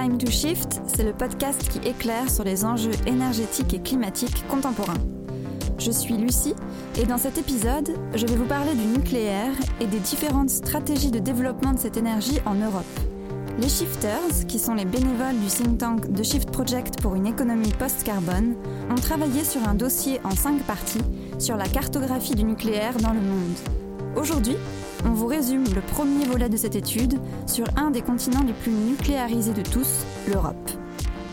Time to Shift, c'est le podcast qui éclaire sur les enjeux énergétiques et climatiques contemporains. Je suis Lucie et dans cet épisode, je vais vous parler du nucléaire et des différentes stratégies de développement de cette énergie en Europe. Les Shifters, qui sont les bénévoles du think tank The Shift Project pour une économie post-carbone, ont travaillé sur un dossier en cinq parties sur la cartographie du nucléaire dans le monde. Aujourd'hui, on vous résume le premier volet de cette étude sur un des continents les plus nucléarisés de tous, l'Europe.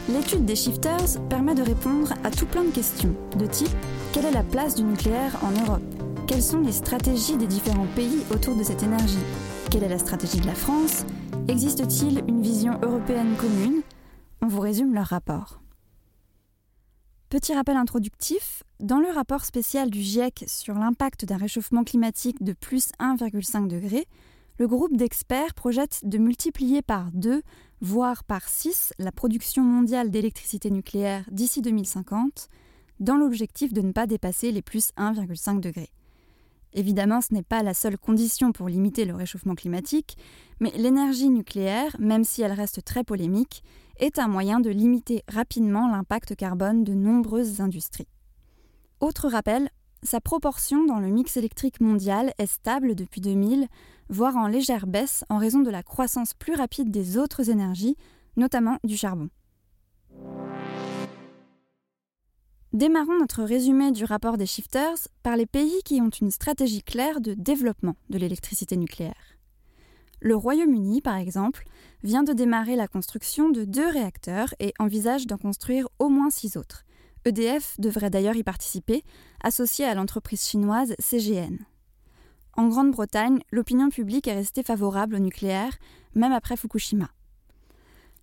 L'étude des shifters permet de répondre à tout plein de questions, de type quelle est la place du nucléaire en Europe? Quelles sont les stratégies des différents pays autour de cette énergie? Quelle est la stratégie de la France? Existe-t-il une vision européenne commune? On vous résume leur rapport. Petit rappel introductif, dans le rapport spécial du GIEC sur l'impact d'un réchauffement climatique de plus 1,5 degré, le groupe d'experts projette de multiplier par 2, voire par 6, la production mondiale d'électricité nucléaire d'ici 2050, dans l'objectif de ne pas dépasser les plus 1,5 degrés. Évidemment, ce n'est pas la seule condition pour limiter le réchauffement climatique, mais l'énergie nucléaire, même si elle reste très polémique, est un moyen de limiter rapidement l'impact carbone de nombreuses industries. Autre rappel, sa proportion dans le mix électrique mondial est stable depuis 2000, voire en légère baisse en raison de la croissance plus rapide des autres énergies, notamment du charbon. Démarrons notre résumé du rapport des shifters par les pays qui ont une stratégie claire de développement de l'électricité nucléaire. Le Royaume-Uni, par exemple, vient de démarrer la construction de deux réacteurs et envisage d'en construire au moins six autres. EDF devrait d'ailleurs y participer, associé à l'entreprise chinoise CGN. En Grande-Bretagne, l'opinion publique est restée favorable au nucléaire, même après Fukushima.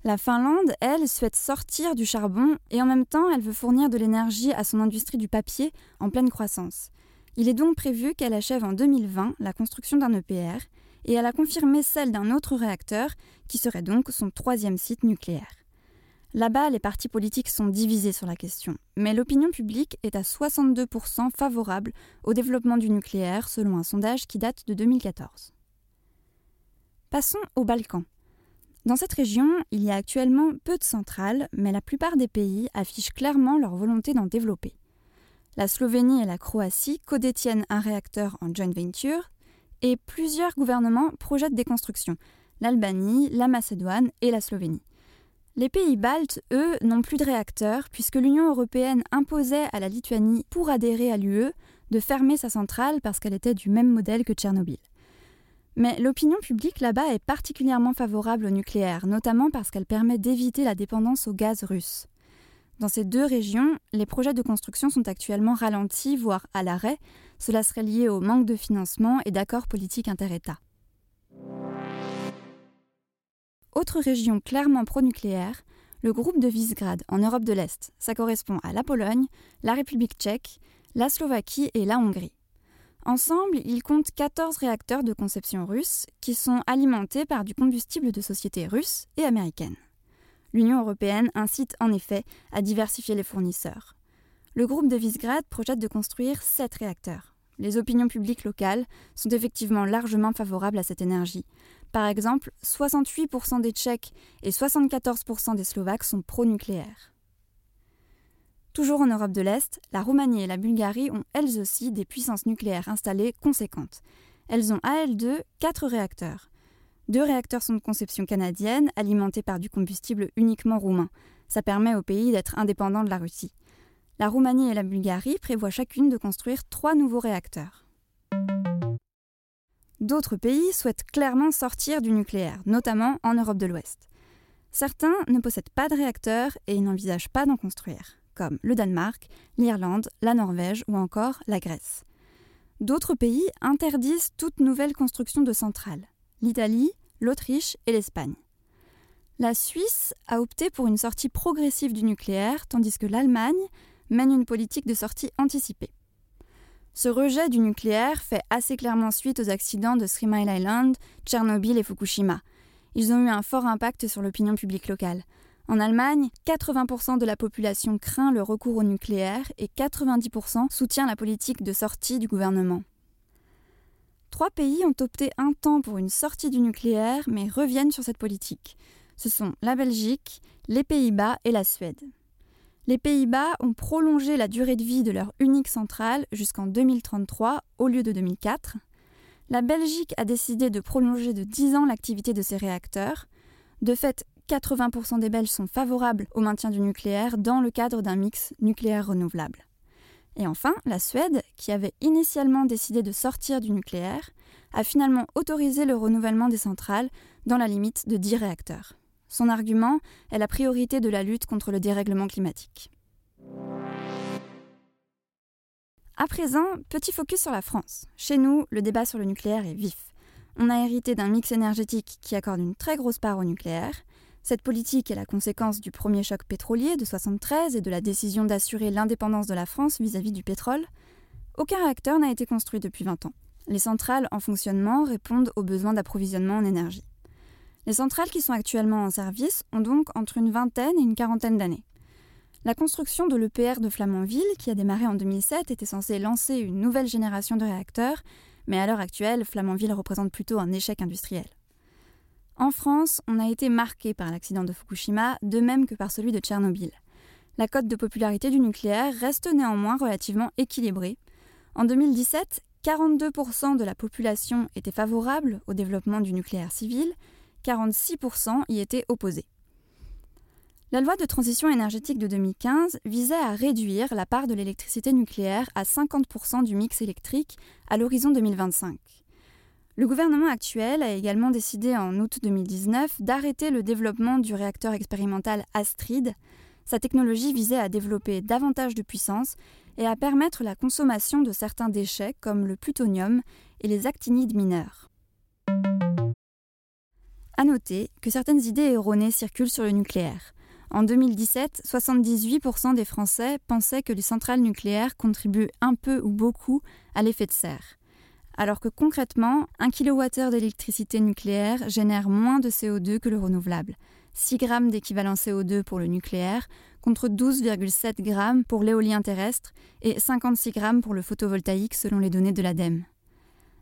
La Finlande, elle, souhaite sortir du charbon et en même temps, elle veut fournir de l'énergie à son industrie du papier en pleine croissance. Il est donc prévu qu'elle achève en 2020 la construction d'un EPR et elle a confirmé celle d'un autre réacteur, qui serait donc son troisième site nucléaire. Là-bas, les partis politiques sont divisés sur la question, mais l'opinion publique est à 62% favorable au développement du nucléaire, selon un sondage qui date de 2014. Passons aux Balkans. Dans cette région, il y a actuellement peu de centrales, mais la plupart des pays affichent clairement leur volonté d'en développer. La Slovénie et la Croatie codétiennent un réacteur en joint venture, et plusieurs gouvernements projettent des constructions l'Albanie, la Macédoine et la Slovénie. Les pays baltes, eux, n'ont plus de réacteurs puisque l'Union européenne imposait à la Lituanie, pour adhérer à l'UE, de fermer sa centrale parce qu'elle était du même modèle que Tchernobyl. Mais l'opinion publique là-bas est particulièrement favorable au nucléaire, notamment parce qu'elle permet d'éviter la dépendance au gaz russe. Dans ces deux régions, les projets de construction sont actuellement ralentis, voire à l'arrêt. Cela serait lié au manque de financement et d'accords politiques inter-États. Autre région clairement pro-nucléaire, le groupe de Visegrad en Europe de l'Est. Ça correspond à la Pologne, la République tchèque, la Slovaquie et la Hongrie. Ensemble, ils comptent 14 réacteurs de conception russe qui sont alimentés par du combustible de sociétés russes et américaines. L'Union européenne incite en effet à diversifier les fournisseurs. Le groupe de Visegrad projette de construire sept réacteurs. Les opinions publiques locales sont effectivement largement favorables à cette énergie. Par exemple, 68% des Tchèques et 74% des Slovaques sont pro-nucléaires. Toujours en Europe de l'Est, la Roumanie et la Bulgarie ont elles aussi des puissances nucléaires installées conséquentes. Elles ont à elles deux quatre réacteurs. Deux réacteurs sont de conception canadienne, alimentés par du combustible uniquement roumain. Ça permet au pays d'être indépendant de la Russie. La Roumanie et la Bulgarie prévoient chacune de construire trois nouveaux réacteurs. D'autres pays souhaitent clairement sortir du nucléaire, notamment en Europe de l'Ouest. Certains ne possèdent pas de réacteurs et n'envisagent pas d'en construire, comme le Danemark, l'Irlande, la Norvège ou encore la Grèce. D'autres pays interdisent toute nouvelle construction de centrales l'Italie, l'Autriche et l'Espagne. La Suisse a opté pour une sortie progressive du nucléaire, tandis que l'Allemagne mène une politique de sortie anticipée. Ce rejet du nucléaire fait assez clairement suite aux accidents de Three Island, Tchernobyl et Fukushima. Ils ont eu un fort impact sur l'opinion publique locale. En Allemagne, 80% de la population craint le recours au nucléaire et 90% soutient la politique de sortie du gouvernement. Trois pays ont opté un temps pour une sortie du nucléaire, mais reviennent sur cette politique. Ce sont la Belgique, les Pays-Bas et la Suède. Les Pays-Bas ont prolongé la durée de vie de leur unique centrale jusqu'en 2033 au lieu de 2004. La Belgique a décidé de prolonger de 10 ans l'activité de ses réacteurs. De fait, 80% des Belges sont favorables au maintien du nucléaire dans le cadre d'un mix nucléaire renouvelable. Et enfin, la Suède, qui avait initialement décidé de sortir du nucléaire, a finalement autorisé le renouvellement des centrales dans la limite de 10 réacteurs. Son argument est la priorité de la lutte contre le dérèglement climatique. À présent, petit focus sur la France. Chez nous, le débat sur le nucléaire est vif. On a hérité d'un mix énergétique qui accorde une très grosse part au nucléaire, cette politique est la conséquence du premier choc pétrolier de 1973 et de la décision d'assurer l'indépendance de la France vis-à-vis du pétrole. Aucun réacteur n'a été construit depuis 20 ans. Les centrales en fonctionnement répondent aux besoins d'approvisionnement en énergie. Les centrales qui sont actuellement en service ont donc entre une vingtaine et une quarantaine d'années. La construction de l'EPR de Flamanville, qui a démarré en 2007, était censée lancer une nouvelle génération de réacteurs, mais à l'heure actuelle, Flamanville représente plutôt un échec industriel. En France, on a été marqué par l'accident de Fukushima, de même que par celui de Tchernobyl. La cote de popularité du nucléaire reste néanmoins relativement équilibrée. En 2017, 42% de la population était favorable au développement du nucléaire civil, 46% y étaient opposés. La loi de transition énergétique de 2015 visait à réduire la part de l'électricité nucléaire à 50% du mix électrique à l'horizon 2025. Le gouvernement actuel a également décidé en août 2019 d'arrêter le développement du réacteur expérimental Astrid. Sa technologie visait à développer davantage de puissance et à permettre la consommation de certains déchets comme le plutonium et les actinides mineurs. À noter que certaines idées erronées circulent sur le nucléaire. En 2017, 78% des Français pensaient que les centrales nucléaires contribuent un peu ou beaucoup à l'effet de serre alors que concrètement, 1 kWh d'électricité nucléaire génère moins de CO2 que le renouvelable. 6 grammes d'équivalent CO2 pour le nucléaire, contre 12,7 grammes pour l'éolien terrestre et 56 grammes pour le photovoltaïque selon les données de l'ADEME.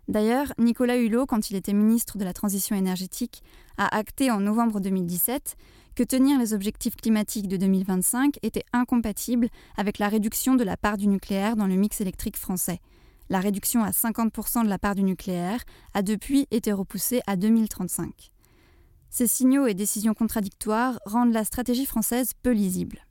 D'ailleurs, Nicolas Hulot, quand il était ministre de la Transition énergétique, a acté en novembre 2017 que tenir les objectifs climatiques de 2025 était incompatible avec la réduction de la part du nucléaire dans le mix électrique français. La réduction à 50% de la part du nucléaire a depuis été repoussée à 2035. Ces signaux et décisions contradictoires rendent la stratégie française peu lisible.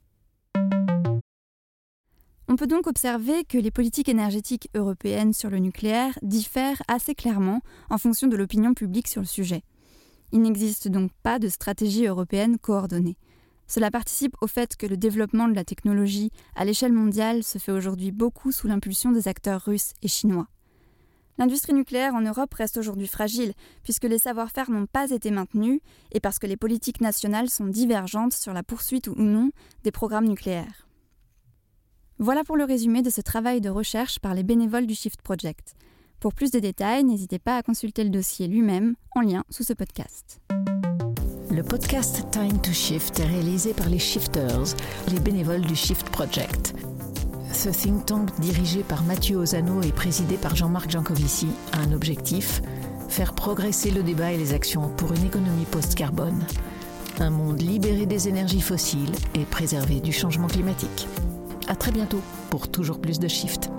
On peut donc observer que les politiques énergétiques européennes sur le nucléaire diffèrent assez clairement en fonction de l'opinion publique sur le sujet. Il n'existe donc pas de stratégie européenne coordonnée. Cela participe au fait que le développement de la technologie à l'échelle mondiale se fait aujourd'hui beaucoup sous l'impulsion des acteurs russes et chinois. L'industrie nucléaire en Europe reste aujourd'hui fragile, puisque les savoir-faire n'ont pas été maintenus et parce que les politiques nationales sont divergentes sur la poursuite ou non des programmes nucléaires. Voilà pour le résumé de ce travail de recherche par les bénévoles du Shift Project. Pour plus de détails, n'hésitez pas à consulter le dossier lui-même en lien sous ce podcast. Le podcast Time to Shift est réalisé par les Shifters, les bénévoles du Shift Project. Ce think tank dirigé par Mathieu Ozano et présidé par Jean-Marc Jancovici a un objectif faire progresser le débat et les actions pour une économie post-carbone. Un monde libéré des énergies fossiles et préservé du changement climatique. À très bientôt pour toujours plus de Shift.